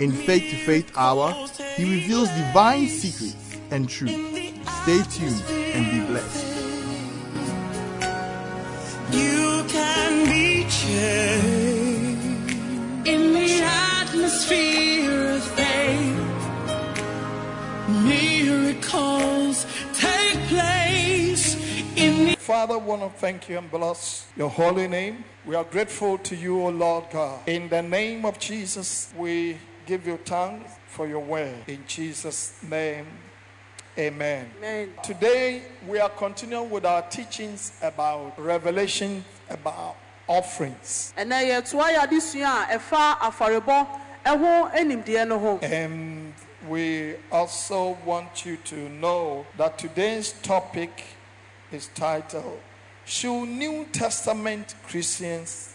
In Faith to Faith Hour, he reveals divine secrets and truth. Stay tuned and be blessed. You can be changed in the atmosphere of faith. Miracles take place in the Father, want to thank you and bless your holy name. We are grateful to you, O Lord God. In the name of Jesus, we give you thanks for your word. In Jesus' name, amen. Amen. Today, we are continuing with our teachings about revelation about offerings. ɛnɛ yɛtoa yɛ adesua a ɛfa afɔrebɔ ɛho animdeɛ no ho And we also want you to know that today's topic is titled Should New Testament Christians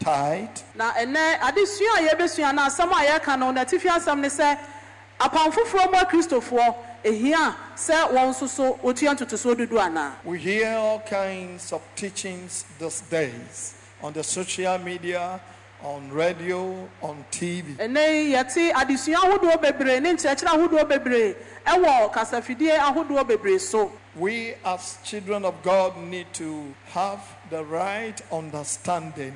Tithe? na ɛnɛ adesua a yɛbɛsua no asɛm a yɛka no n'atifi asɛm ne sɛ apam foforɔ mu akristofoɔ ehia sɛ wɔn nso so wɔtua ntotosoɔ dudu anaa We hear all kinds of teachings these days on the social media, on radio, on TV. ɛnɛ yi yɛte adesua ahodoɔ bebree ne nkyerɛkyerɛ ahodoɔ bebree ɛwɔ kasafidie ahodoɔ bebree so We, as children of God, need to have the right understanding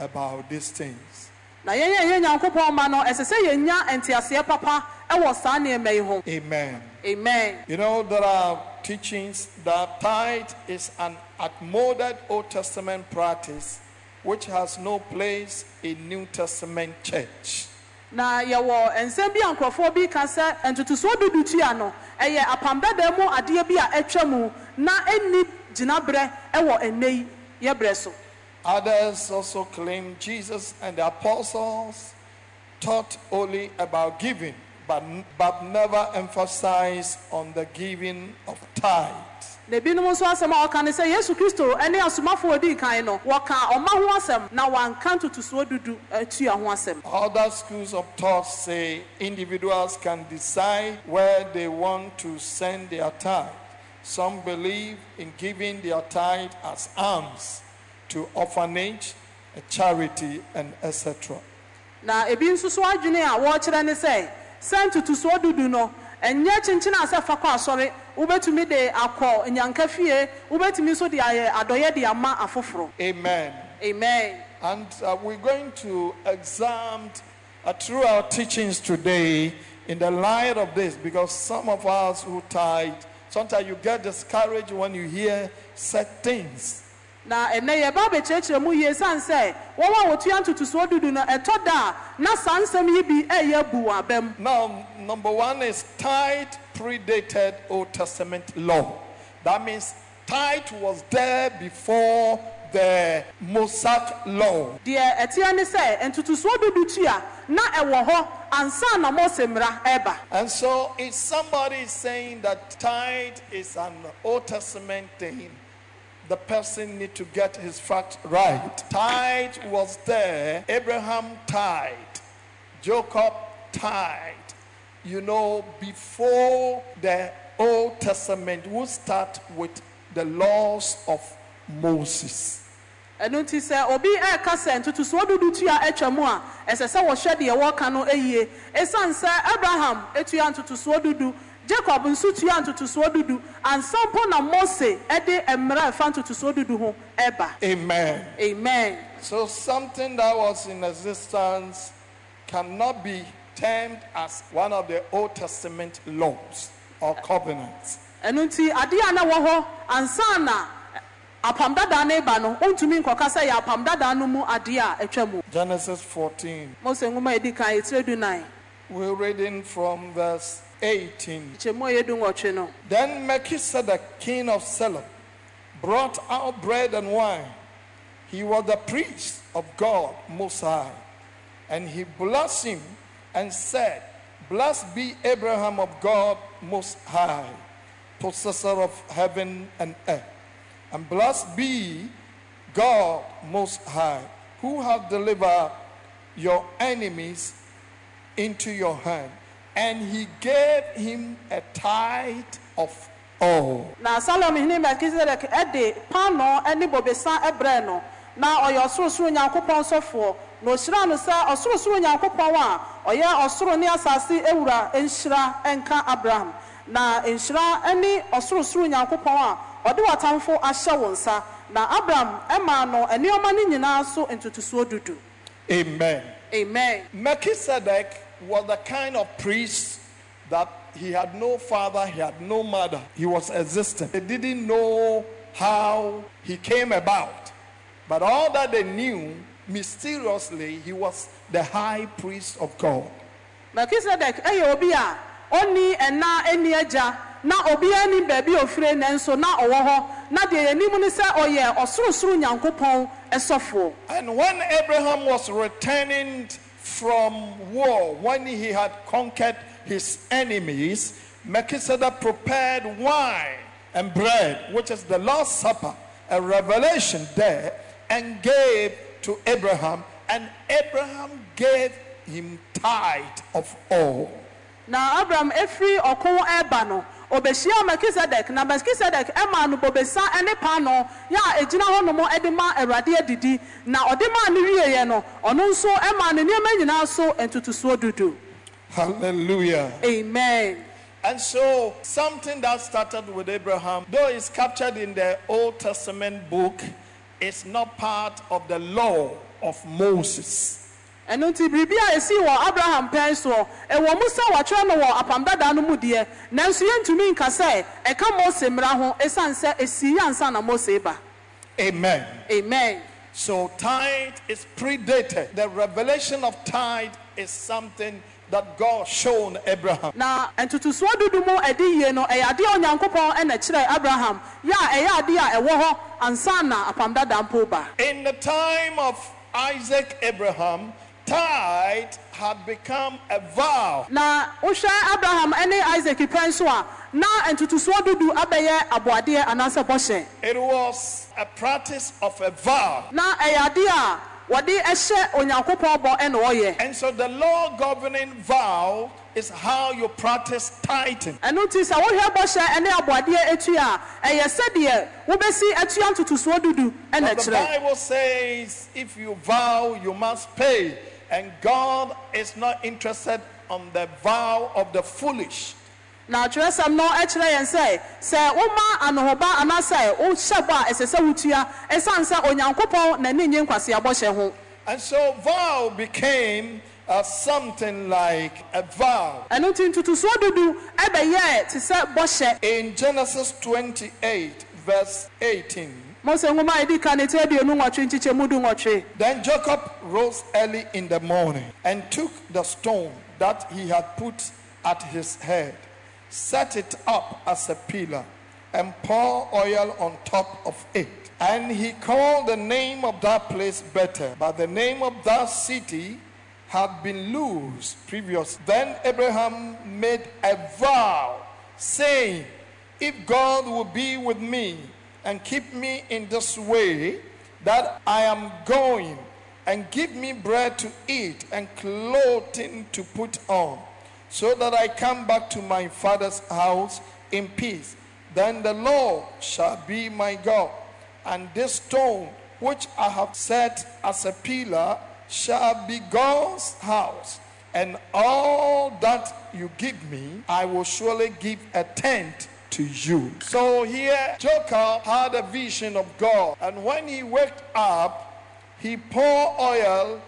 about these things. na yɛn a yɛn nyankopɔn ma no ɛsɛ sɛ yɛnya nteaseɛ papa ɛwɔ saa nneɛma yi ho Amen. amen You know, there are teachings that tithe is an outmoded Old Testament practice which has no place in New Testament church. na yɛwɔ nsɛm bi a nkurɔfoɔ bi ka sɛ ntotosoɔ dudu tua no ɛyɛ apam dada mu adeɛ bi a ɛtwa mu na ɛnni gyinaberɛ ɛwɔ ɛnɛ yi yɛbrɛ so Others also claim Jesus and the apostles taught only about giving, but, but never emphasized on the giving of tithe. na ebinom nso asɛm a wɔka ne sɛ yesu kristo ne asomafoɔ a odii kan no wɔka ɔma ho asɛm na wɔanka ntotosoɔ dudu atua ho asɛm Other schools of thought say individuals can decide where they want to send their tithe. Some believe in giving their tithe as alms to orphanage, a charity, and etc. na ebi nso so adwene a wɔrekyerɛ ne sɛ sɛ ntotosoɔ dudu no ɛnyɛ kyenkyen a sɛ fa kɔ asɔre wobɛtumi de akɔ nyanka fie wobɛtumi nso de ayɛ adɔyɛ de ama afoforɔ Amen. amen And uh, we're going to examine uh, through our teachings today in the light of this because some of us who tithe, sometimes you get discouraged when you hear said things. Na ɛnɛ yɛba abɛkyerɛkyerɛ mu yie san sɛ wɔn a wɔtua ntotosoɔ dudu no ɛtɔ da a na saa nsɛm yi bi ɛyɛ wɔn abɛm Now, number one is tithe predated Old Testament law. That means tithe was there before the Mosaic law. deɛ ɛteɛ ne sɛ ntotosoɔ dudu tua na ɛwɔ hɔ ansa na mose mmara ɛba And so, if somebody is saying that tithe is an Old Testament thing, the person need to get his facts right. Tithe was there. Abraham tithe. Jacob tithe. You know, before the Old Testament, we start with the laws of Moses. ɛno nti sɛ obi ɛreka sɛ ntotosoɔ dudu tua atwa mu a ɛsɛ sɛ wɔhwɛ deɛ wɔka no yie ɛsiane sɛ abraham tua ntotosoɔ dudu jacob nso tua ntotosoɔ dudu ansa mpo na mose de mmerɛ a ɛfa ntotosoɔ dudu ho ɛba Amen. amen So something that was in existence cannot be termed as one of the Old Testament laws or covenants. ɛno nti adeɛ a na wɔ hɔ ansa na apam dadaa no ba no wontumi nkɔka sɛ yɛ apam dadaa no mu adeɛ a atwa mu Genesis 14. mose nwoma a ɛdi kan ɛtire du nan We're reading from verse 18. kyɛmu a yɛdu Then Melchizedek, king of Salem, brought out bread and wine. He was the priest of God Most High. And he blessed him and said, Blessed be Abraham of God Most High, possessor of heaven and earth. And blessed be God Most High, who hath delivered your enemies into your hand. And he gave him a tithe of all. na salom hene melkisedek ɛde paano ne bobesa ɛbrɛ no na ɔyɛ ɔsorosoro nyankopɔn sɔfoɔ na ɔhyira no sɛ ɔsorosoro nyankopɔn a ɔyɛ ɔsoro ne asase ewura nhyira nka abraham. Na nhyira ne ɔsorosoro nyankopɔn a ɔde w'atamfo ahyɛ wo nsa na abraham ɛmaa no nneɛma no nyinaa so ntotosoɔ dudu Amen. amen. Melchizedek was the kind of priest that he had no father, he had no mother. He was existing. They didn't know how he came about. But all that they knew, mysteriously, he was the high priest of God. melkisedek ɛyɛ obi a ɔni ɛna ɛni agya na obiara ni baabi ofire nanso na ɔwɔ hɔ na deɛ yɛnim ne sɛ ɔyɛ ɔsorosoro nyankopɔn ɛsɔfoɔ And when Abraham was returning from war, when he had conquered his enemies, Melchizedek prepared wine and bread, which is the Last Supper, a revelation there, and gave to Abraham. And Abraham gave him tithe of all. Now abraham efiri ɔko ɛreba no obehyia melkisedek na melkisedek ɛma no bobesa ɛne paano yɛ a egyina hɔnom ɛde ma awurade adidi na ɔde maa no wieɛ no ɔno nso ɛma no nneɛma nyinaa so ntotosoɔ dudu Hallelujah. amen And so, something that started with Abraham, though it's captured in the Old Testament book, is not part of the law of Moses. Ɛno nti biribi a esi wɔ abraham pɛn soɔ ɛwɔ mu sɛ wɔatwerɛ no wɔ apam dada no mu deɛ nanso yɛntumi nka sɛ ɛka mose mmara ho ɛsiane sɛ esi yɛ ansa na mose ba Amen. amen So, tithe is predated. The revelation of tithe is something that God shown Abraham. na ntotosoɔ dudu mu ɛdi yie no ɛyɛ adeɛ a onyankopɔn ɛna kyerɛ abraham yɛ a ɛyɛ adeɛ a ɛwɔ hɔ ansa na apam dada mpo ba In the time of Isaac Abraham, tithe had become a vow. na wohwɛ abraham ɛne isaac pɛn so a na ntotosoɔ dudu abɛyɛ aboadeɛ anaasɛ bɔhyɛ It was a practice of a vow. na ɛyɛ adeɛ a wɔde ɛhyɛ onyankopɔn bɔ ɛna ɔyɛ And so the law governing vow is how you practice tithing. ɛno nti sɛ wohwɛ bɔhyɛ ɛne aboadeɛ etu a ɛyɛ sɛdeɛ wobɛsi atua ntotosoɔ dudu ɛna But the Bible says if you vow, you must pay. And God is not interested on the vow of the foolish. na atwerɛsɛm no ɛkyerɛ yɛn sɛ sɛ woma anohoba anaasɛ wohyɛ bɔ a ɛsɛ sɛ wotua ɛsiane sɛ onyankopɔn n'ani nye nkwaseabɔhyɛ ho And so vow became uh, something like a vow. ɛno nti ntotosoɔ dudu ɛbɛyɛɛ te sɛ bɔhyɛ In Genesis 28, verse 18, mose nwoma a ɛdi ka ne tɛ aduonu nwɔtwe nkyekyɛmu du nwɔtwe then Jacob rose early in the morning and took the stone that he had put at his head, set it up as a pillar, and poured oil on top of it. And he called the name of that place Bethel, but the name of that city had been Luz previous. Then Abraham made a vow, saying, If God will be with me and keep me in this way that I am going, and give me bread to eat and clothing to put on, so that I come back to my father's house in peace, then the Lord shall be my God, and this stone which I have set as a pillar shall be God's house. And all that you give me, I will surely give a tenth to you. So here, Jacob had a vision of God. And when he waked up, he poured oil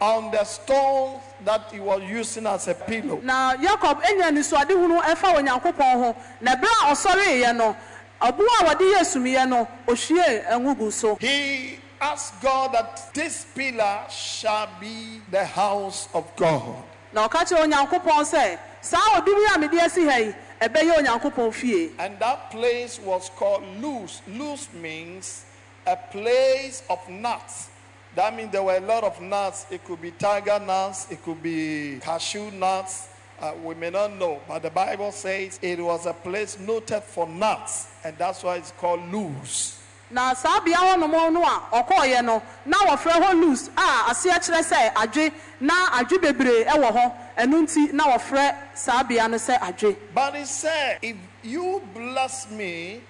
on the stones that he was using as a pillow. na yakob anya anisoadehunu ɛfa onyankopɔn ho na ɛberɛ a ɔsɔreeɛ no ɔboa a sumiyɛ no ohwie ɛngo gu so He asked God that this pillar shall be the house of God. na ɔka kyerɛ onyankopɔn sɛ saa ɔdum yi a mede asi ha yi ɛbɛyɛ onyankopɔn fie And that place was called Luz. Luz means a place of nuts. That means there were a lot of nuts. It could be tiger nuts, it could be cashew nuts, Uh, we may not know, but the Bible says it was a place noted for nuts, and that's why it's called Luz. Na saa bea hɔnom no a ɔkɔɔyɛ no na wɔfrɛ hɔ lus a aseɛ kyerɛ sɛ adwe na adwe bebree ɛwɔ hɔ ɛno nti na wɔfrɛ saa bea no sɛ adwe But he said, If you bless me,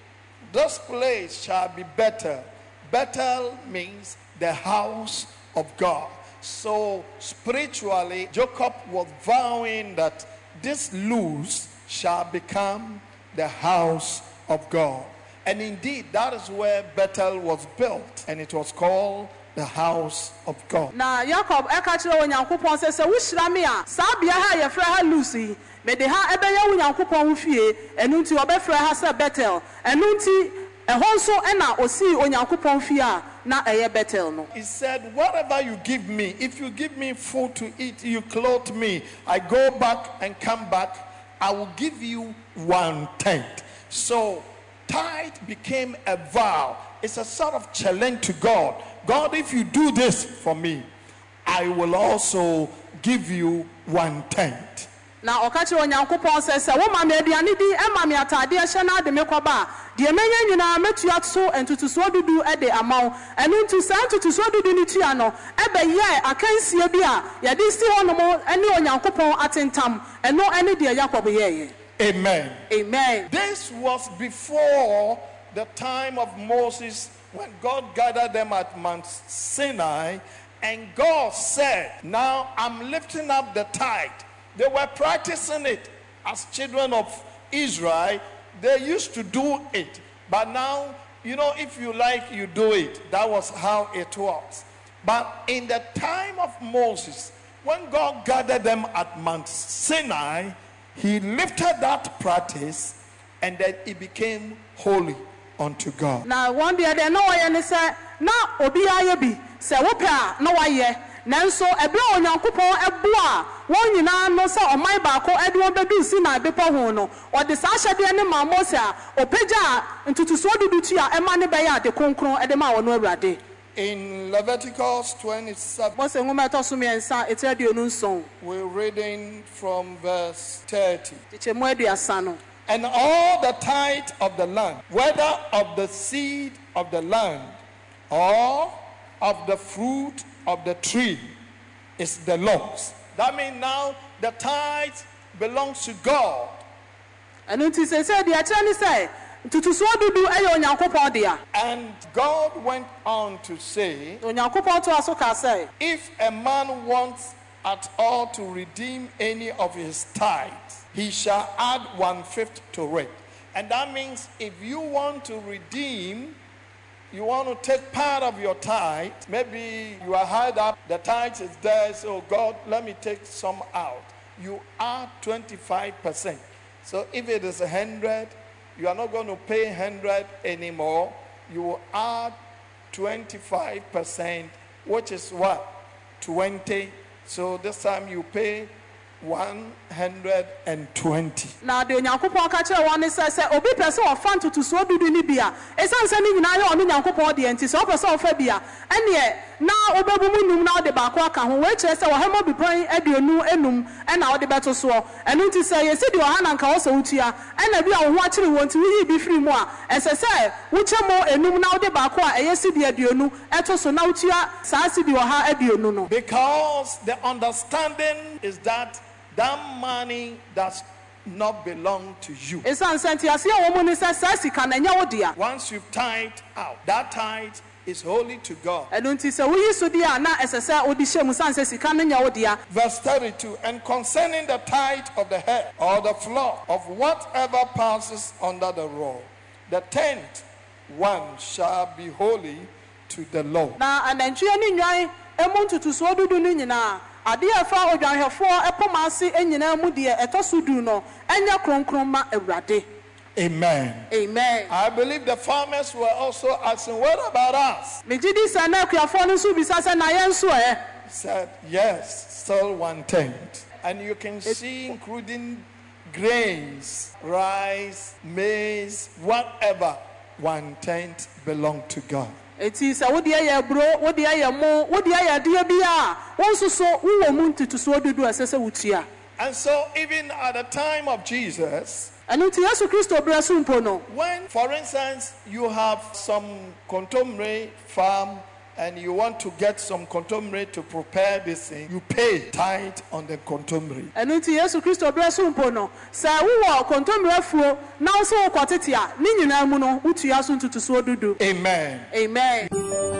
this place shall be Bethel. Bethel means the house of God. So spiritually, Jacob was vowing that this Luz shall become the house of God. And indeed, that is where Bethel was built, and it was called the house of God. na yakob ɛka kyerɛ onyankopɔn sɛ sɛ wohyira me a saa bea ha yɛfrɛ ha lus yi mede ha ɛbɛyɛ wo nyankopɔn ho fie ɛno nti ɔbɛfrɛ ha sɛ betel ɛno nti ɛhɔ nso ɛna osii onyankopɔn fie a na ɛyɛ betel no He said, Whatever you give me, if you give me food to eat, you clothe me, I go back and come back, I will give you one tenth. So tithe became a vow. It's a sort of challenge to God. God, if you do this for me, I will also give you one tenth. na ɔka kyerɛ onyankopɔn sɛ sɛ woma me aduane di ɛma me atadeɛ hyɛ no ade me kɔba a deɛ mɛnya nyinaa mɛtua so ntotosoɔ dudu de ama wo ɛno nti saa ntotosoɔ dudu no tua no ɛbɛyɛ akansie bi a yɛde si hɔnom ne onyankopɔn atentam ɛno ne deɛ yakob yɛeɛ Amen. amen This was before the time of Moses when God gathered them at Mount Sinai and God said, Now I'm lifting up the tithe. They were practicing it as children of Israel. They used to do it. But now, you know, if you like, you do it. That was how it was. But in the time of Moses, when God gathered them at Mount Sinai, he lifted that practice and then it became holy unto God. na wɔn deɛ deɛ na wɔyɛ ne sɛ na obiara yɛ bi. Sɛ wopɛ a na wayɛ nanso ɛberɛ a onyankopɔn ɛboa wɔn nyinaa no sɛ ɔman baako ɛde wɔn bɛdu sinai bepɔ ho no. Ɔde saa ahyɛdeɛ ne maa a ɔpagya a ntotosoɔ dudu tu a ɛma ne bɛyɛ ade kronkron ɛde maa wɔn awurade In Leviticus 27, mose nwoma ɛtɔ so mmiɛnsa ɛtiri aduonu nson we're reading from verse 30. kyekyɛmu aduasa no And all the tithe of the land, whether of the seed of the land or of the fruit of the tree, is the Lord's. That means now the tithe belongs to God. ɛno nti sɛsɛ deɛ ɛkyerɛ ne sɛ ntotosoɔ dudu ɛyɛ onyankopɔn dea And God went on to say, onyankopɔn toa so kaa sɛ If a man wants at all to redeem any of his tithes, he shall add one fifth to it. And that means if you want to redeem, you want to take part of your tithe, maybe you are hard up, the tithe is there, so oh God, let me take some out. You add 25%. So if it is a 100, you are not going to pay 100 anymore. You will add 25%, which is what? 20. So this time you pay 120. na deɛ onyankopɔn ka kyerɛ wɔn ne sɛ sɛ obi pɛ sɛ ɔfa ntotosoɔ dudu no bi a ɛsiane sɛ ne nyinaa yɛ ɔno nyankopɔn deɛ nti sɛ wopɛ sɛ ɔfa bi a ɛneɛ na wobɛbu mu num na wode baako aka ho. Wei kyerɛ sɛ wɔhɛmɔ bipɔn aduonu enum ɛna wode bɛto soɔ. Ɛno nti sɛ yɛsi deɛ ɔha na nka wɔ sɛ wotua ɛna bi a wo ho akyere wɔ nti woyii bi firi mu a ɛsɛ sɛ wokyɛ mu enum na wode baako a ɛyɛ sidi aduonu ɛto so na wotua saa sidi ɔha aduonu no. Because the understanding is that that money does not belong to you. ɛsiane sɛ nteaseɛ wɔ mu ne sɛ saa sika no ɛnyɛ wo dea Once you've tithed out, that tithe is holy to God. ɛno nti sɛ woyi so deɛ a na ɛsɛ sɛ wode hyɛ mu sane sɛ sika no nyɛ wo dea Verse 32 And concerning the tithe of the head or the flock of whatever passes under the robe, the tenth one shall be holy to the Lord. Na anantwie ne nnwan mu ntotosoɔ dudu no nyinaa adeɛ a ɛfa odwanhwɛfoɔ ɛpoma ase nyinaa mu deɛ ɛtɔ so du no ɛnyɛ kronkron ma awurade Amen. amen I believe the farmers were also asking, What about us? megye di sɛ na akuafoɔ no nso bisa sɛ na yɛn nso ɛ He said, Yes, still one tenth. And you can see, including grains, rice, maize, whatever, one tenth belong to God. Eti sɛ wodeɛ yɛ aburo wodeɛ yɛ mo wodeɛ yɛ adeɛ bi a nso so wowɔ mu ntotosoɔ a ɛsɛ sɛ wotua. And so, even at the time of Jesus, ɛno nti yesu kristo berɛ so mpo no when, for instance, you have some kontomire farm and you want to get some kontomire to prepare this thing, you pay tithe on the kontomire. ɛno nti yesu kristo berɛ so mpo no sɛ wowɔ kontommerɛfuo na wo sɛ wokɔ tete a ne nyinaa mu no wotua so ntotosoɔ dudu Amen. amen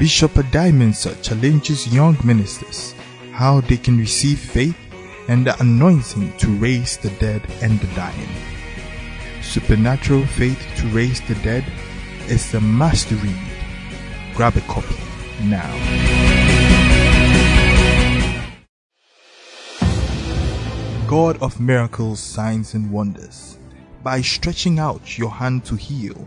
Bishop Adimensa challenges young ministers how they can receive faith and the anointing to raise the dead and the dying. Supernatural Faith to Raise the Dead is a must read. Grab a copy now. God of miracles, signs, and wonders, by stretching out your hand to heal,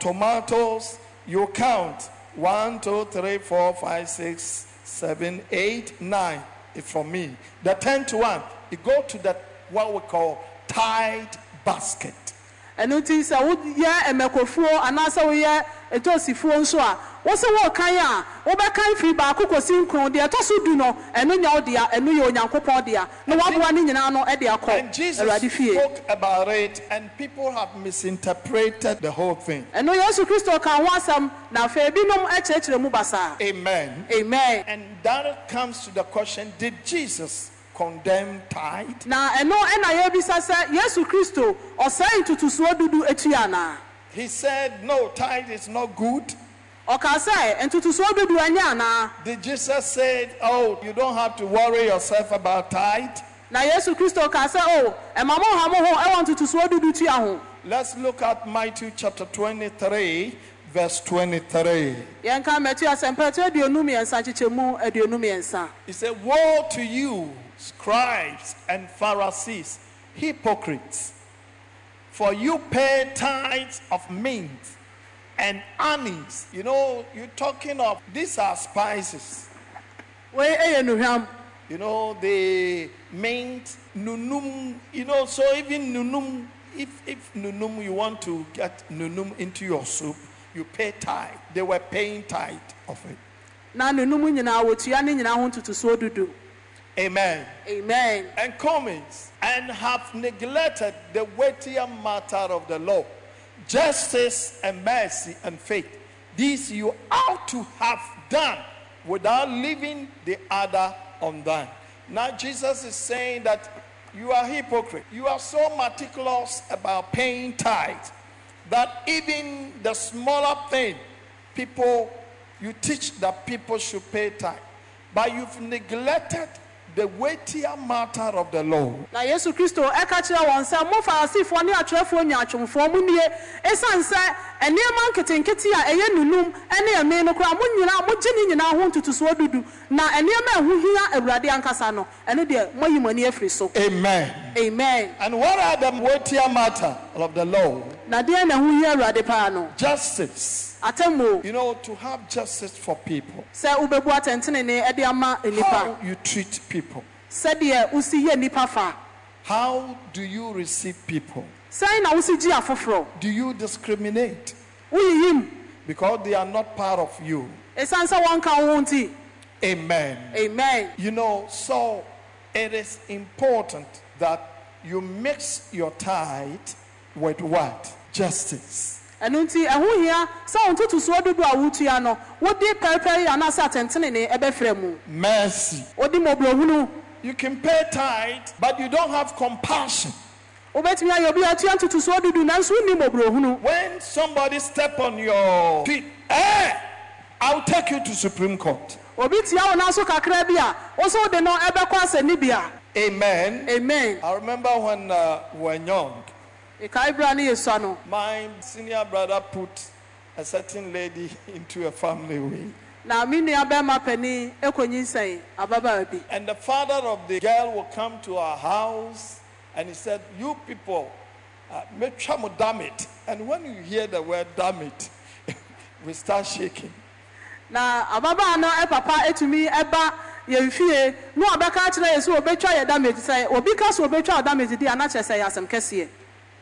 Tomatoes, you count one, two, three, four, five, six, seven, eight, nine. It's from me. The tenth one, you go to that what we call tithe basket. ɛno nti sɛ woyɛ mmɛkɔfuo anaasɛ woyɛ etosifuo nso a wɔsɛ wɔɔkan a wobɛkan firi baako kɔsi nkron deɛ ɛtɔ so du no. Ɛno nya wo dea ɛno yɛ onyankopɔn dea na waboa ne nyinaa no de And akɔ Jesus awurade fie spoke about it, and people have misinterpreted the whole thing. ɛno yesu kristo ka ho asɛm na afei binom kyerɛkyerɛ mu basaa Amen. amen. And that comes to the question Did Jesus condemn tithe? na ɛno ɛna yɛbisa sɛ yesu kristo ɔsɛe ntotosoɔ dudu akyi anaa He said, No, tithe is not good. Ɔka sɛ ntotosoɔ dudu ɛnyɛ anaa Did Jesus say, Oh, you don't have to worry yourself about tithe? na yesu kristo ka sɛ o oh, ɛma mo ha mo ho ɛwɔ ntotosoɔ dudu tua ho Let's look at Matthew chapter 23, verse 23. yɛnka matu asɛmpɛto aduonu mmiɛnsa nkyekyɛmu aduonu mmiɛnsa He said, Woe to you, scribes and Pharisees, hypocrites, for you pay tithes of mint and anise. You know, you're talking of these are spices. wei ɛyɛ nuhwam You know, the mint, nunum, you know, so even nunum, if, if nunum, you want to get nunum into your soup, you pay tithe. They were paying tithe of it. na nenum nyinaa wɔtua ne nyinaa ho ntotosoɔ dudu Amen. amen And cummin, and have neglected the weightier matter of the law, justice and mercy and faith. These you ought to have done without leaving the other undone. Now, Jesus is saying that you are hypocrite. You are so meticulous about paying tithe that even the smaller thing, people, you teach that people should pay tithe. But you've neglected the weightier matter of the law. na yesu kristo ɛka kyerɛ wɔn sɛ mo farisifoɔ ne atwerɛfoɔ nyaatwomfoɔ mu nie ɛsiane sɛ nneɛma nketenkete a ɛyɛ nunum ne ɛme no koraa mo nyinaa mogye ne nyinaa ho ntotosoɔ dudu na nneɛma a ɛho hia awurade ankasa no ɛno deɛ moayi mo ani afiri so Amen. amen And what are the weightier matter of the law? na deɛ na ɛho hia awurade paa no Justice. Atemmuo You know, to have justice for people. sɛ wobɛbu atɛntenene de ama nnipa How you treat people. sɛdeɛ wosi yɛ nnipa fa How do you receive people? sɛn na wosi gye afoforɔ Do you discriminate? woyiyim Because they are not part of you. ɛsiane sɛ wɔnka wo ho nti Amen. amen You know, so it is important that you mix your tithe with what? Justice. Ɛno nti ɛho hia sɛ wo ntotosoɔ dodo a wotua no wode pɛrepɛre anaasɛ atɛntenene ɛbɛfrɛ mu Mercy. wode mmɔborɔhunu You can pay tithe, but you don't have compassion. wobɛtumi ayɛ obi atua ntotosoɔ dodo nanso wonni mmɔborɔhunu When somebody step on your feet, eh, I'll take you to Supreme Court. obi tia wo nanso kakra bi a wo so wode no ɛbɛkɔ asɛnnibea Amen. amen I remember when uh, we were young, my senior brother put a certain lady into a family way. na me nua bɛrima pani ɛkɔnyinsɛn ababaa bi And the father of the girl will come to our house and he said, You people, uh, make sure damn it. And when you hear the word damn it, we start shaking. na ababaa no ɛpapa etumi ɛba yɛn fie na ɔbɛka akyerɛ yɛ sɛ obɛtwa yɛ damage sɛ obi ka so obɛtwa yɛ damage di anakyerɛ sɛ yɛ asɛm kɛseɛ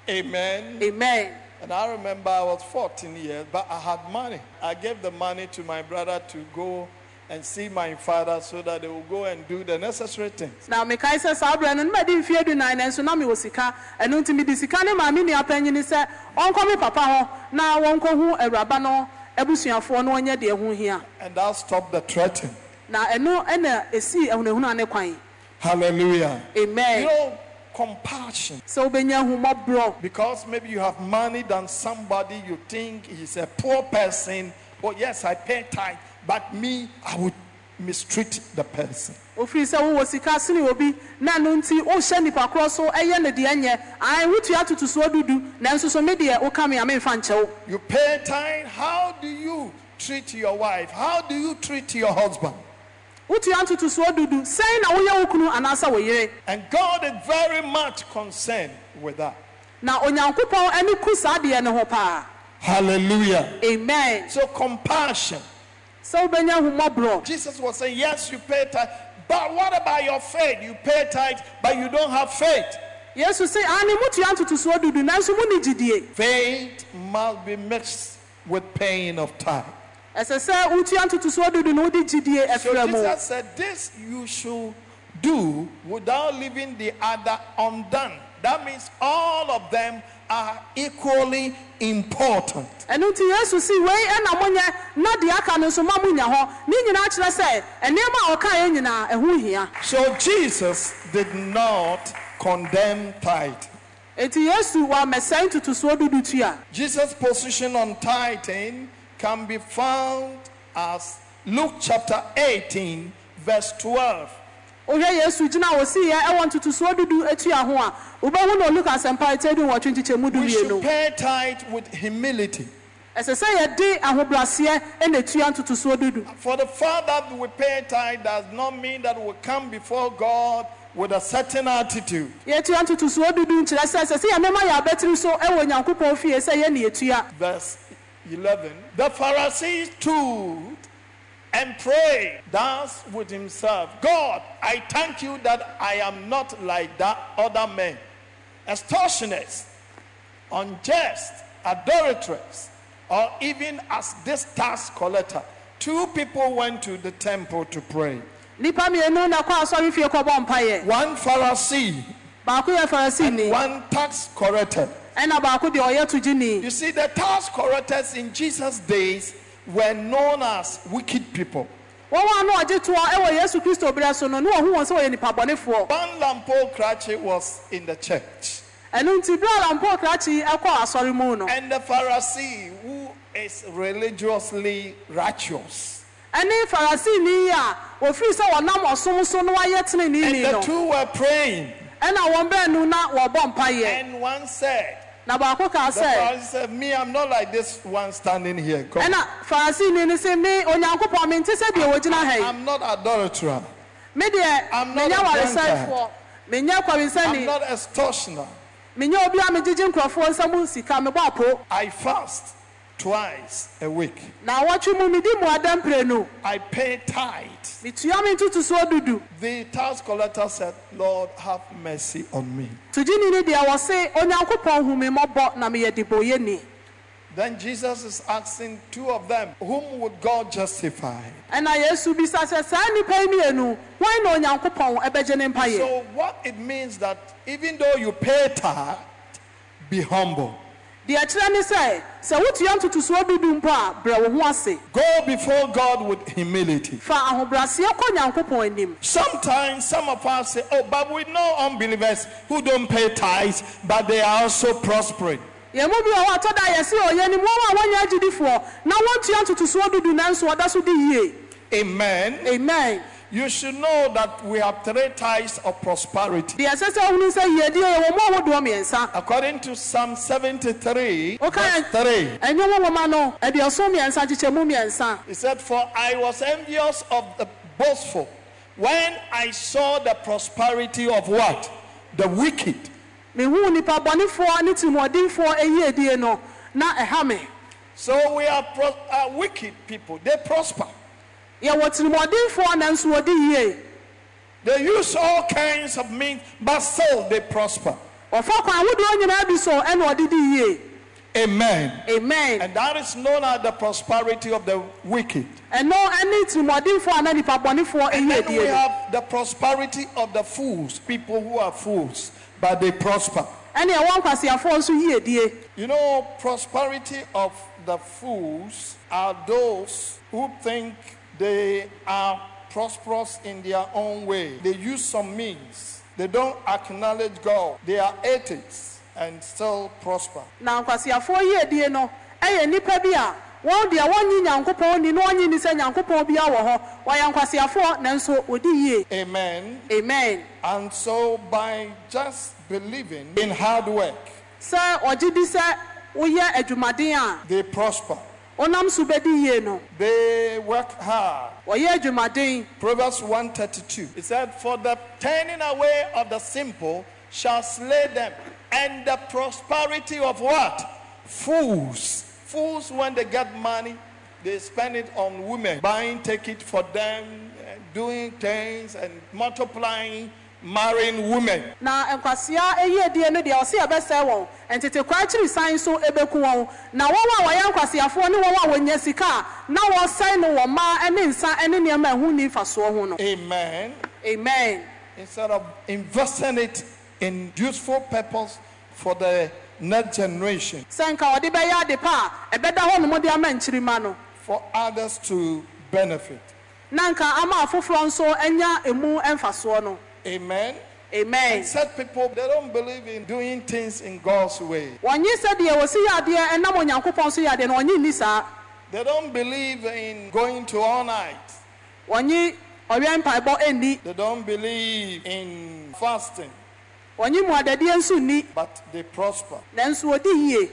Amen. amen And I remember I was 14 years, but I had money. I gave the money to my brother to go and see my father so that they will go and do the necessary things. na mekae sɛ saa berɛ no no madi mfeɛ adunan nanso na mewɔ sika ɛno nti mede sika ne maa me nua panyini sɛ ɔnkɔ me papa hɔ na wɔnkɔhu awuraba no abusuafoɔ na ɔnyɛ deɛ ho hia And that stopped the threatening. na ɛno ɛna ɛsii ahunahuna ne kwan Hallelujah. You amen know, compassion. sɛ wobɛnya ahumɔborɔ Because maybe you have money than somebody you think is a poor person. Oh, yes, I pay tithe, but me, I would mistreat the person. ofiri sɛ wowɔ sika sene obi na ɛno nti wohyɛ nnipa korɔ so ɛyɛ ne deɛ nyɛ ae wotua totosoɔ dudu nanso so me deɛ woka me a memfa nkyɛ wo You pay time how do you treat your wife? How do you treat your husband? Wotua ntotosoɔ dudu sɛn na woyɛ wo kunu anaasɛ wo yere And God is very much concerned with that. na onyankopɔn ani ku saa deɛ ne ho paa Hallelujah. amen So, compassion. sɛ wobɛnya ahumɔborɔ Jesus was saying, Yes, you pay tithe, but what about your faith? You pay tithe, but you don't have faith. yesu sɛ ane ah, motua ntotosoɔ dudu nanso mone gyidie Faith must be mixed with pain of tithe. Ɛsɛ sɛ wotua ntotosoɔ dudu na wode gyidie So ɛfrɛ mu Jesus said, This you should do without leaving the other undone. That means all of them are equally important. ɛno nti yesu si wei ɛna monyɛ na deɛ aka no nso ma monya hɔ ne nyinaa kyerɛ sɛ nneɛma a ɔkaeɛ nyinaa ɛho hia So Jesus did not condemn tithe. enti yesu wammɛsɛe ntotosoɔ dudu tua Jesus' position on tithing can be found as Luke chapter 18, verse 12. wohwɛ yesu gyina a wɔsiiɛ ɛwɔ ntotosoɔ dudu atua ho a wobɛhu no luka asɛmpa ɛtɛdi nwɔtwe nkyekyɛmu We should pay tithe with humility. ɛsɛ sɛ yɛde ahobraseɛ ɛna tua ntotosoɔ dudu For the fact that we pay tithe does not mean that we come before God with a certain attitude. yɛtua ntotosoɔ dudu nkyerɛ sɛ ɛsɛ sɛ yɛmɛma yɛ abɛtiri so ɛwɔ nyankopɔn fie sɛ yɛne yɛtua Verse 11. The Pharisee stood and prayed thus with himself God, I thank you that I am not like that other men, extortioners, unjust, adulterers, or even as this tax collector. Two people went to the temple to pray. nnipa mmienu na kɔ asɔre fie kɔbɔ mpayɛ One Pharisee baako yɛ farisini one tax collector. Ɛna baako deɛ ɔyɛ togyini You see, the tax collectors in Jesus' days were known as wicked people. wɔn a na ɔgye toɔ ɛwɔ yesu kristo berɛ so no ne wɔhu wɔn sɛ wɔyɛ nipa bɔnefoɔ One Lampo was in the church, ɛno nti berɛ a lampo krakye ɛkɔ asɔre mu no and the Pharisee, who is religiously righteous, ɛne farisini yi a ofiri sɛ wɔnam ɔsom so na wayɛ tenenee And the two were praying. ɛna wɔn baanu na wɔbɔ mpayɛ And one said, na baako kaa The sɛ Pharisee said, Me, I'm not like this one standing here. Come. ɛna farisini no sɛ me onyankopɔn mente sɛ deɛ wɔgyina ha yi I'm not adulterer. me deɛ I'm not menyɛ a waresɛefoɔ menyɛ I'm not extortioner. menyɛ obi a megyegye nkurɔfoɔ nsɛm sika mebɔ apo I fast twice a week. na wɔtwe mu medi mmuada mprenu I pay tithe. metua me ntotosoɔ dudu The tax collector said, Lord, have mercy on me. togyini ni deɛ wɔse onyankopɔn hu me mmɔbɔ na meyɛ debɔyɛni Then Jesus is asking two of them, Whom would God justify? ɛna yesu bisa sɛ saa nnipa yi mmienu wɔn na onyankopɔn ɛbɛgye ne mpayɛ So, what it means that even though you pay tithe, be humble. Deɛ kyerɛ ne sɛ sɛ wotua ntotosoɔ dudu mpo a brɛ wo ho ase Go before God with humility. fa ahobrɛaseɛ kɔ nyankopɔn anim Sometimes some of us say, Oh, but we know unbelievers who don't pay tithes, but they are also prospering. yɛn mu bi wɔ hɔ atɔ da yɛse ɔyɛ anim wɔn a wɔnyɛ agyidifoɔ na wɔntua ntotosoɔ dudu nanso ɔda so di yie Amen. amen You should know that we have three types of prosperity. deɛ ɛsɛ sɛ wohunu sɛ yiedie yɛwɔ mu a wodoɔ mmiɛnsa According to Psalm 73, woka verse 3, ɛnwom nwoma no aduɔso mmiɛnsa kyekyɛmu mmiɛnsa he said, For I was envious of the boastful when I saw the prosperity of what? The wicked. mehuu nnipa bɔnefoɔ ne tirimuɔdenfoɔ ayiedie no na ɛha me So we are pro- uh, wicked people. They prosper. Yɛwɔ tirimuɔdenfoɔ nanso wɔde yie They use all kinds of means, but still they prosper. ɔfa kwan ahodoɔ nyinaa bi so ɛna ɔde di yie Amen. amen And that is known as the prosperity of the wicked. ɛno ne tirimuɔdenfoɔ a na nnipa bɔnefoɔ And then we no have the prosperity of the fools, people who are fools, but they prosper. ɛne ɛwɔ nkwasiafoɔ nso yiedie You know, prosperity of the fools are those who think they are prosperous in their own way. They use some means. They don't acknowledge God. They are atheists and still prosper. na nkwasiafoɔ yiedie no ɛyɛ nnipa bi a wɔn deɛ wɔnyi nyankopɔn ni na wɔnyi ni sɛ nyankopɔn bia wɔ hɔ wɔyɛ nkwasiafoɔ nanso wɔdi yie Amen. amen And so, by just believing in hard work, sɛ ɔgye di sɛ woyɛ adwumaden a they prosper. Wonam so bɛdi yie no They work hard. wɔyɛ adwumaden Proverbs 132. It said, For the turning away of the simple shall slay them, and the prosperity of what? Fools. Fools, when they get money, they spend it on women, buying ticket for them, eh, doing things, and multiplying, marrying women. na nkwasia yiedie no deɛ ɔse yɛbɛsɛe wɔn. Ntetekwa akyiri san so ɛbɛku wɔn. Na wɔn a wɔyɛ nkwasiafoɔ ne wɔn a wɔnya sika na wɔsɛe no wɔ mmaa ne nsa ne nneɛma ɛho ni mfasoɔ ho no. Amen. amen. Instead of investing it in useful purpose for the next generation, sɛ nka ɔde bɛyɛ ade pa a ɛbɛda hɔ nom de ama nkyirima no. For others to benefit. na nka ama afoforɔ nso anya emu mfasoɔ no Amen. amen Said people they don't believe in doing things in God's way. wɔnye sɛdeɛ wɔsi yɛ adeɛ ɛnam onyankopɔn so yɛ adeɛ no wɔnye nni saa They don't believe in going to all night. wɔnye ɔwɛn mpaebɔ ɛnni They don't believe in fasting, wɔnye mmuadadeɛ nso nni but they prosper nanso wɔdi yie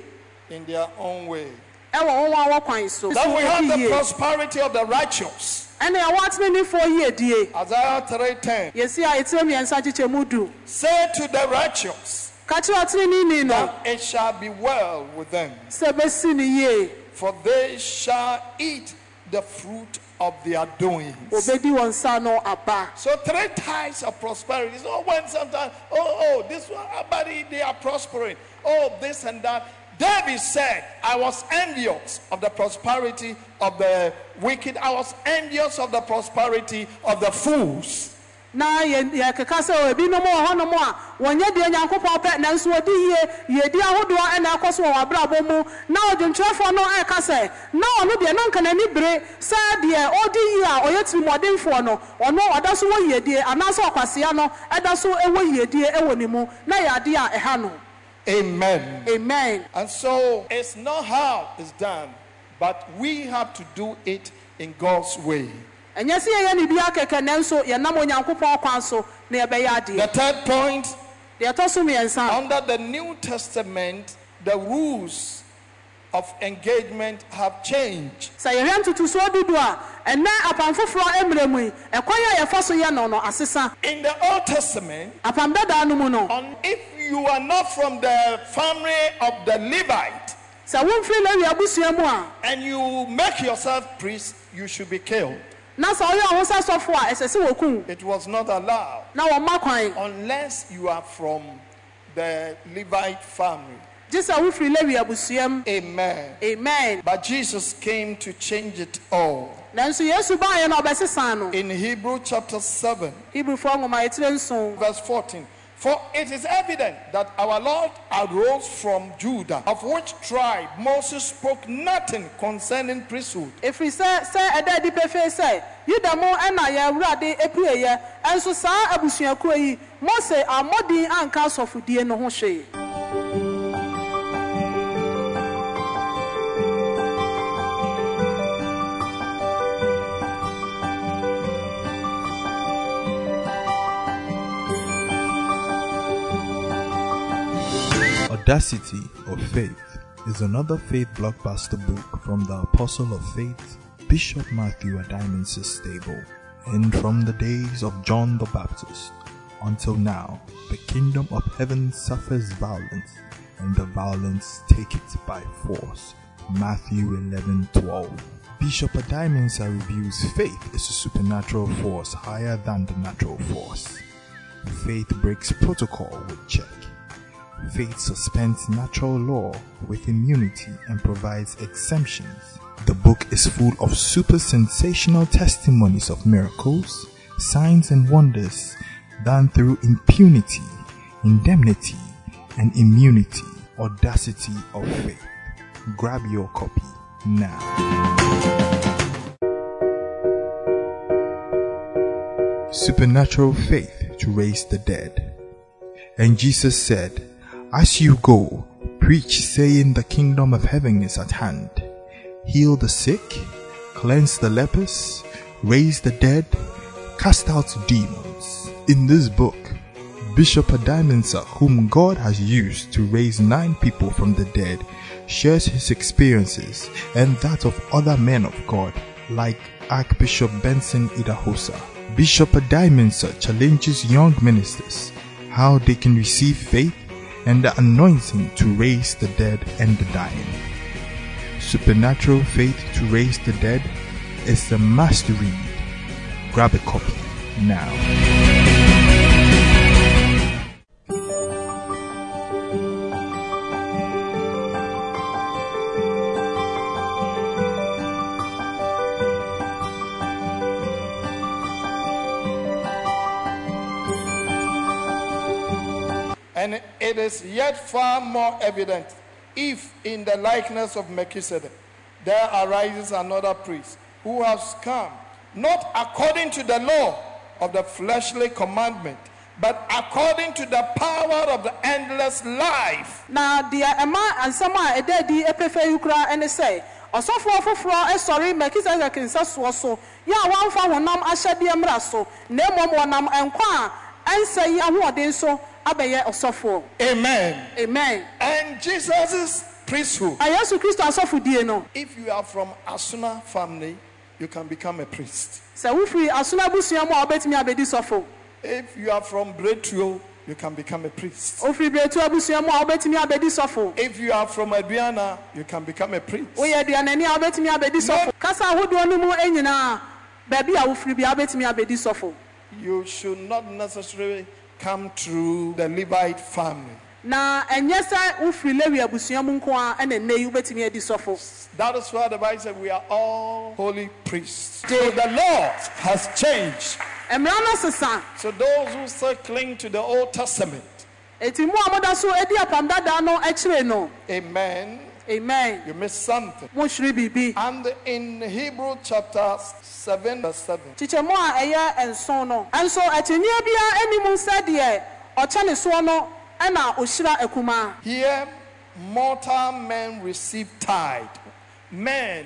in their own way. ɛwɔ wɔn a wɔkwan so Then we have the prosperity of the righteous. Ɛne ɛwɔ atenenefoɔ yiedie Isaiah 3:10. yɛsi a ɛtire mmiɛnsa kyekyɛ mu du Say to the righteous ka kyerɛ ɔteneneni no that it shall be well with them, sɛ bɛsi ne yie for they shall eat the fruit of their doings. obɛdi wɔn nsa no aba So three types of prosperity. So when sometimes, oh, oh, this one, everybody, they are prospering. Oh, this and that. David said, I was envious of the prosperity of the wicked. I was envious of the prosperity of the fools. na yɛ- yɛkeka sɛ ebinom wɔ hɔnom a wɔnyɛ deɛ nyankopɔn pɛ nanso wɔdi yie yɛdi ahodoɔ ɛna ɛkɔ so wɔ w'abrabɔ mu na ɔdwomtwerɛfoɔ no ɛka sɛ na ɔno deɛ na nka n'ani bere sɛ deɛ ɔdi yie a ɔyɛ tirimɔdenfoɔ no ɔno ɔda so wɔ yiedie anaasɛ ɔkwasea no ɛda so ɛwɔ yiedie ɛwɔ ne mu na yɛ adeɛ a ɛha no Amen. amen And so it's not how it's done, but we have to do it in God's way. ɛnyɛ sɛ yɛyɛ ne bi akɛkɛ nanso yɛnam onyankopɔn kwan so na yɛbɛyɛ The third point deɛ ɛtɔ so mmiɛnsa under the New Testament, the rules of engagement have changed. sɛ yɛhwɛ ntotosoɔ dudu a ɛnɛ apam foforɔ mmerɛ mu yi ɛkwan a yɛfa so yɛ no no In the Old Testament, apam dadaa no mu no on, if you are not from the family of the Levite sɛ womfiri lewi abusua mu a and you make yourself priest, you should be killed. na sɛ ɔyɛ ɔho sɛ sɔfo a ɛsɛ sɛ wɔkum It was not allowed na wɔmma kwan unless you are from the Levite family. gye sɛ wofiri lewi abusua mu Amen. amen But Jesus came to change it all. nanso yesu baeɛ no ɔbɛsesa no In Hebrew chapter 7, hebrifoɔ nwoma yɛtire nson verse 14. For it is evident that our Lord arose from Judah, of which tribe Moses spoke nothing concerning priesthood. ɛfiri sɛ sɛ ɛda adi pefee sɛ yuda mu ɛna yɛwurade apueyɛ ɛnso saa abusuakuo yi mose ammɔden anka asɔfodie no ho Audacity of Faith is another faith blockbuster book from the Apostle of Faith, Bishop Matthew Adiman's stable. And from the days of John the Baptist until now, the kingdom of heaven suffers violence, and the violence take it by force. Matthew 11:12. Bishop Adimensa reviews faith is a supernatural force higher than the natural force. Faith breaks protocol with check. Faith suspends natural law with immunity and provides exemptions. The book is full of super sensational testimonies of miracles, signs, and wonders done through impunity, indemnity, and immunity. Audacity of faith. Grab your copy now. Supernatural faith to raise the dead. And Jesus said, As you go, preach, saying, The kingdom of heaven is at hand. Heal the sick, cleanse the lepers, raise the dead, cast out demons. In this book, Bishop Adimensa, whom God has used to raise nine people from the dead, shares his experiences and that of other men of God, like Archbishop Benson Idahosa. Bishop Adimensa challenges young ministers how they can receive faith and the anointing to raise the dead and the dying. Supernatural Faith to Raise the Dead is a must read. Grab a copy now. It is yet far more evident if, in the likeness of Melchizedek, there arises another priest who has come not according to the law of the fleshly commandment, but according to the power of the endless life. na deɛ ɛma nsɛm a ɛda adi ɛpɛfɛ yi koraa ɛne sɛ ɔsɔfoɔ foforɔ ɛsɔre melkisedek nsɛsoɔ so yɛ a wɔamfa honam ahyɛdeɛ mmra so na mmom wɔnam nkwa a ɛnsɛ yi ahoɔden so Amen. amen And Jesus' priesthood. na yesu kristo asɔfodie no If you are from Asona family, you can become a priest. sɛ wofiri asoma abusua mu a wobɛtumi abɛdi If you are from Bretuo, you can become a priest. wofiri beretu abusua mu a wobɛtumi abɛdi sɔfo If you are from Aduana, you can become a priest. woyɛ aduanani a wobɛtumi abɛdi sɔfo kasa ahodoɔ no mu nyinaa baabi a wofiri bia wobɛtumi abɛdi sɔfo You should not necessarily come through the Levite family. na ɛnyɛ sɛ wofiri lewi abusua mu nko a ɛna nnɛ yi wobɛtumi adi sɔfo That is why the Bible said we are all holy priests. So the law has changed. mmara no sesa So those who still cling to the Old Testament, eti mu a moda so edi apam dadaa no akyire no amen, amen you miss something. mohwere biribi And in Hebrew chapter 7, verse 7, kyekyɛmu a ɛyɛ nson no nso akyinnyeɛ biara anim sɛdeɛ ɔkyɛ ne soɔ no ɛna ohyira akumaa here mortal men receive tithe. Men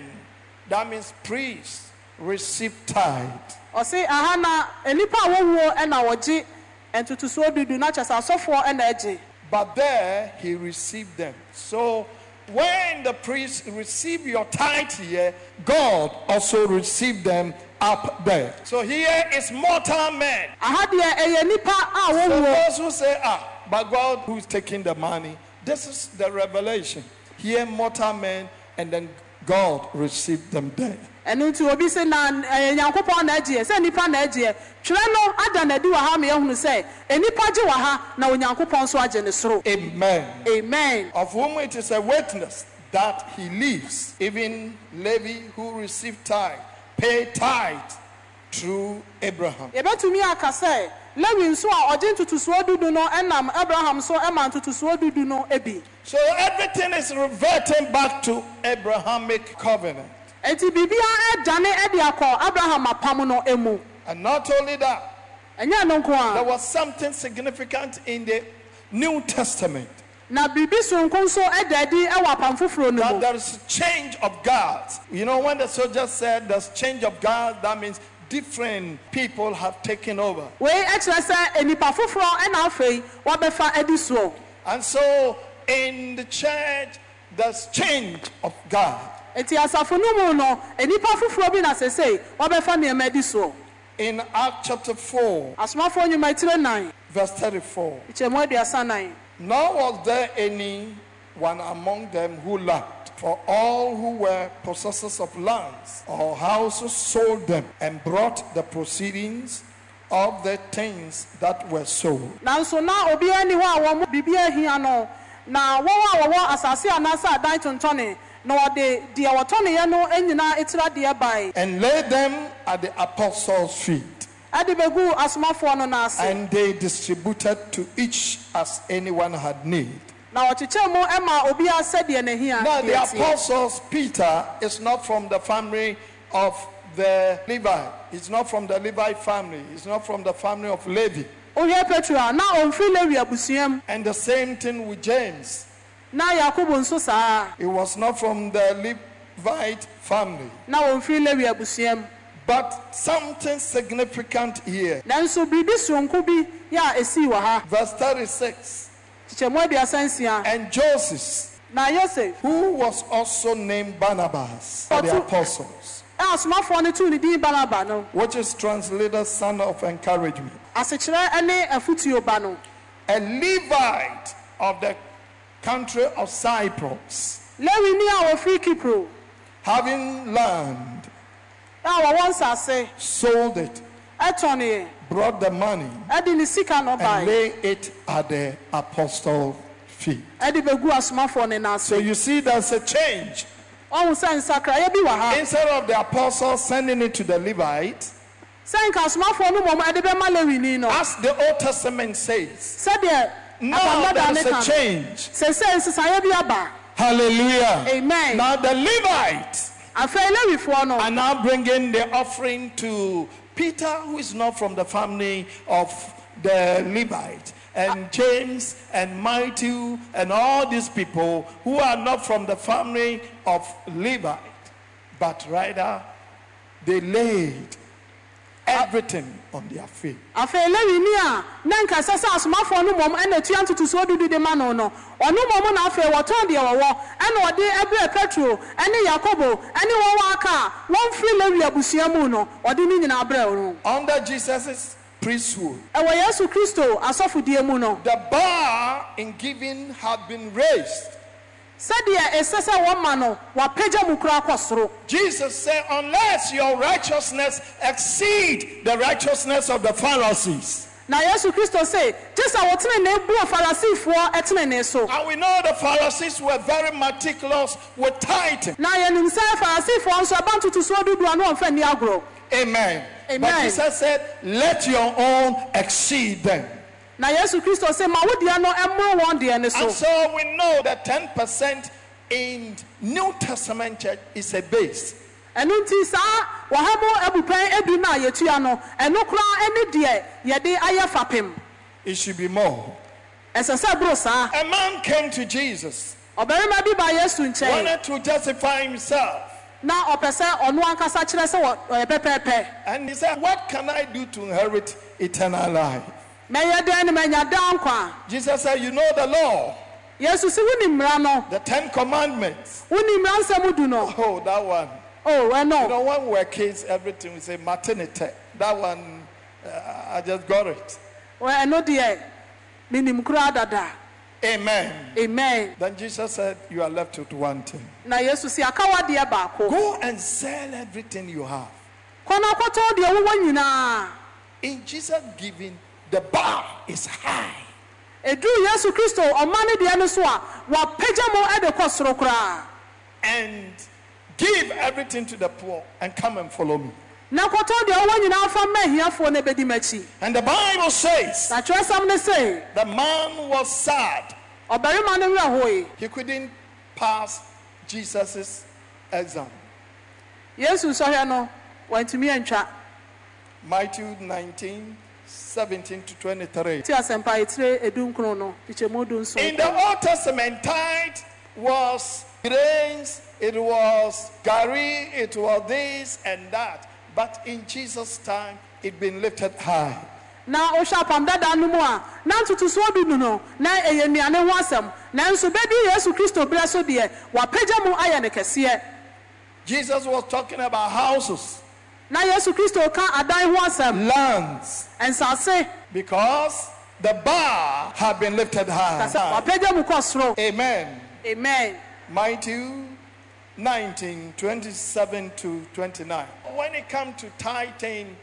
That means priests receive tithe. ɔse aha na nnipa a wɔwuo ɛna wɔgye ntotosoɔ dudu na kyɛ sɛ asɔfoɔ ɛna agye But there he received them. So when the priests receive your tithe here, God also received them up there. So here is mortal men. aha deɛ ɛyɛ nnipa a So those who say, ah, but God who's taking the money, this is the revelation. Here mortal men, and then God received them there. Ɛno nti obi sɛ na ɛyɛ nyankopɔn na agyeɛ sɛ nnipa na agyeɛ twerɛ no ada n'adi wɔ ha ma yɛhunu sɛ nnipa gye wɔ ha na onyankopɔn nso agye ne soro Amen. amen Of whom it is a witness that he lives. Even Levi, who received tithe, paid tithe through Abraham. yɛbɛtumi aka sɛ lewi nso a ɔgye ntotosoɔ dudu no ɛnam abraham so ɛma ntotosoɔ dudu no bi So everything is reverting back to Abrahamic covenant. Enti biribiara ɛdane ɛde akɔ abraham apam no mu And not only that, no nko there was something significant in the New Testament na biribi sonko nso ɛda adi ɛwɔ apam foforɔ no that there is a change of guards. You know, when the soldier said there's change of guards, that means different people have taken over. wei ɛkyerɛ sɛ nnipa foforɔ ɛna afei wɔbɛfa adi soɔ And so in the church, there's change of guard. Enti asafo no mu no nnipa foforɔ bi na sesei wɔbɛfa nneɛma adi soɔ In Acts chapter 4, asomafoɔ nnwuma tire nan verse 34, nkyɛmu aduasa nan nor was there any one among them who lacked, for all who were possessors of lands or houses sold them and brought the proceedings of the things that were sold. nanso na obiara ni hɔ a wɔn biribi ahia no na wɔn a wɔwɔ asase anaasɛ adan tontɔne na wɔde deɛ wɔtɔneɛ no nyinaa etira deɛ bae And lay them at the apostles' feet. ɛde bɛgu asomafoɔ no n'ase And they distributed to each as anyone had need. na wɔkyekyɛ mu ɛma obiara sɛdeɛ n'ahia Now, the apostles, Peter, is not from the family of the Levi. He's not from the Levi family. He's not from the family of Levi. wohwɛ petro a na ɔmfiri lewi abusuam And the same thing with James. Na yakobo nso saa He was not from the Levite family. na wɔmfiri lewi abusuam But something significant here. nanso biribi soronko bi yɛ a esii ha Verse 36. kyekyɛmu aduasa nsia And Joseph, na yosef who was also named Barnabas, for the apostles, a asomafoɔ no too ne din baraba no which is translated son of encouragement. asekyerɛ ne afotuo ba no a Levite of the country of Cyprus, lewi ni a wɔfiri kipro. Having land, a wɔwɔ nsase sold it, ɛtɔneɛ brought the money, ɛde ne sika no and bae lay it at the apostles' feet. ɛde bɛgu asomafoɔ ne So you see, there's a change. ɔhu sɛ nsakraeɛ bi wɔ ha Instead of the apostles sending it to the Levite, sɛ nka asomafoɔ no mmom ɛde bɛma lewini no as the Old Testament says, sɛdeɛ now there's a change. sɛsɛ nsesaeɛ bi aba Hallelujah. amen. Now the Levites afei lewifoɔ no are now bringing the offering to Peter, who is not from the family of the Levite, and James and Matthew, and all these people who are not from the family of Levite, but rather they laid everything. On their feet. afei lewini a na nka sɛ asomafoɔ no mmom ɛna tua ntotosoɔ dudu de ma no no. Ɔno mmom na afei wɔtɔn deɛ wɔwɔ. Ɛna ɔde ɛbrɛ petro ɛne yakobo ɛne wɔn wɔ aka a wɔmfiri lewi abusua mu no ɔde ne nyinaa brɛ no. Under Jesus' priesthood, ɛwɔ yesu kristo asɔfodie mu no. the bar in giving had been raised. Jesus said, Unless your righteousness exceed the righteousness of the Pharisees. na yesu kristo se gye sɛ wɔtene ne buo farisifoɔ ɛtene ne so And we know the Pharisees were very meticulous with tithing. na yɛnim sɛ farisifoɔ nso ɛba ntotosoɔ a na ɔmfa nni agorɔ Amen. But Amen. Jesus said, Let your own exceed them. Na yesu kristo se ma wo deɛ no ɛmmoro wɔn deɛ ne so And so we know that 10% in New Testament church is a base. ɛno nti saa wɔha mu abupɛn edu no a yɛtua no ɛno koraa ne deɛ yɛde ayɛ fapem It should be more. ɛsɛ sɛ boro saa A man came to Jesus, ɔbarima bi ba yesu nkyɛn wanted to justify himself. na ɔpɛ sɛ ɔno ankasa kyerɛ sɛ wɔ- ɔyɛ pɛpɛɛpɛ And he said, What can I do to inherit eternal life? Mɛyɛ dɛn ne manya daa nkwa Jesus said, You know the law, yesu si no the Ten Commandments. wonim mmara nsɛm du no Oh, that one. o You ɛno know, when we were kids, everything we say maternity. That one, uh, I just got it. Wɔ- ɛno deɛ menim koraa dada Amen. amen Then Jesus said, You are left with one thing. na yesu si akawadeɛ baako Go and sell everything you have. kɔ na kɔtɔn deɛ nyinaa In Jesus giving, the bar is high. ɛduru yesu kristo ne deɛ no so a wapagya mu soro koraa And give everything to the poor and come and follow me. na kɔtɔn deɛ wowɔ nyinaa fa ma ahiafoɔ no bɛdi m'akyi And the Bible says na kyerɛsɛm ne se the man was sad. ɔbarima no werɛ hoe He couldn't pass Jesus' exam. yesu sɔhwɛ no wantumi antwa Matthew 19, 17 to 23. ti asɛmpa etire edu nkron no tikyɛmu du nso In the Old Testament, tithe was grains, it was gari, it was this and that. But in Jesus' time, it been lifted high. na wohwɛ apam dada no mu a na ntotosoɔ du no no na ɛyɛ nnuane ho asɛm nanso bɛdi yesu kristo berɛ so deɛ wapagya mu ayɛ ne kɛseɛ Jesus was talking about houses, na yesu kristo ka adan ho asɛm lands, nsase because the bar had been lifted high. kasɛ wapagya mu kɔ soro Amen. amen Matthew 19, 27 to 29. When it comes to tithing,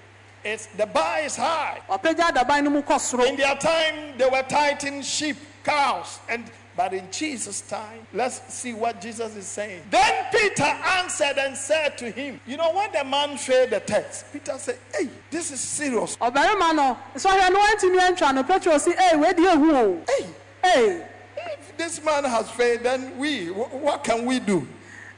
it's, the bar is high. wapagya adaban no mu kɔ soro In their time, they were tithing sheep, cows, and but in Jesus' time, let's see what Jesus is saying. Then Peter answered and said to him, You know, when the man failed the text, Peter said, Hey, this is serious. ɔbarima no nsɔhwɛ no wantumi antwa no petro si ei wedi ehu o Hey, ei if this man has failed, then we, what can we do?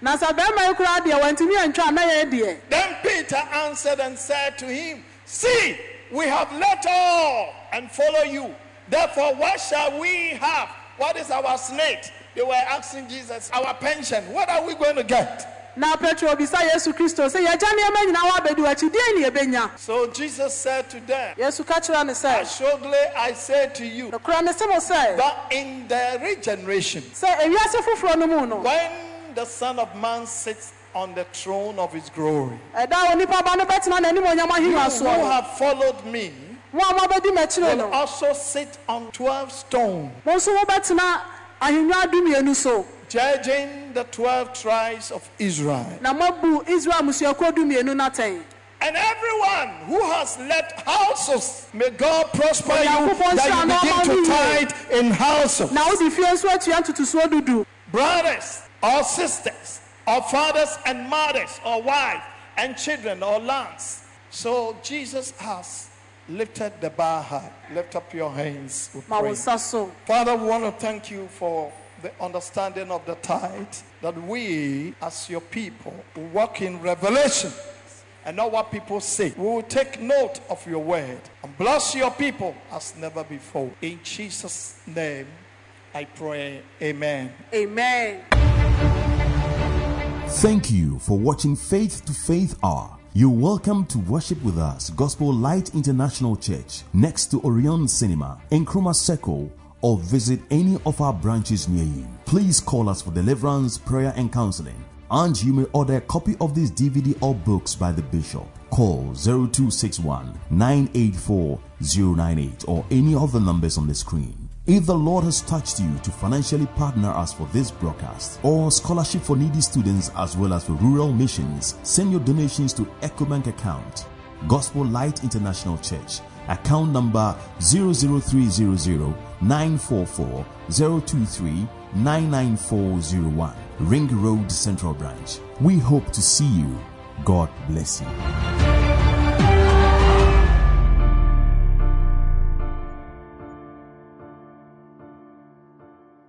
na sɛ barima yi koraa deɛ wantumi antwa na yɛ deɛ Then Peter answered and said to him, See, we have left all and follow you. Therefore, what shall we have? What is our snake? They were asking Jesus, Our pension, what are we going to get? na petro bisa yesu kristo sɛ yɛgya nneɛma nyinaa wabɛdi w'akyi deɛ ne yɛbɛnya So Jesus said to them, yesu ka kyerɛ no sɛ Assuredly, I say to you, nokora ne se mo sɛ that in the regeneration, sɛ ewiase foforɔ no mu no when the Son of Man sits on the throne of his glory, ɛda onipa ba no bɛtena n'anim onyam you ahengua who soɔ no have followed me mo a mobɛdi will also sit on 12 stones. mo nso mobɛtena ahengua dumienu so judging the 12 tribes of Israel. israel mmusuakuo dumienu no atɛn And everyone who has left houses, may God prosper you that you begin to tithe in houses. na wode fie nso atua ntotosoɔ dudu Brothers or sisters or fathers and mothers or wives and children or lands. So Jesus has lifted the bar high. Lift up your hands. we ma wo pray. nsa so Father, we want to thank you for the understanding of the tithe that we, as your people, will walk in revelation and not what people say. We will take note of your word and bless your people as never before. In Jesus' name, I pray. Amen. amen Thank you for watching Faith to Faith Hour. You're welcome to worship with us, Gospel Light International Church, next to Orion Cinema, in Nkrumah Circle, or visit any of our branches near you. Please call us for deliverance, prayer, and counseling. And you may order a copy of this DVD or books by the Bishop. Call 0261 984 098 or any of the numbers on the screen. If the Lord has touched you to financially partner us for this broadcast or scholarship for needy students as well as for rural missions, send your donations to EcoBank account, Gospel Light International Church, account number 00300 944 023 99401, Ring Road Central Branch. We hope to see you. God bless you.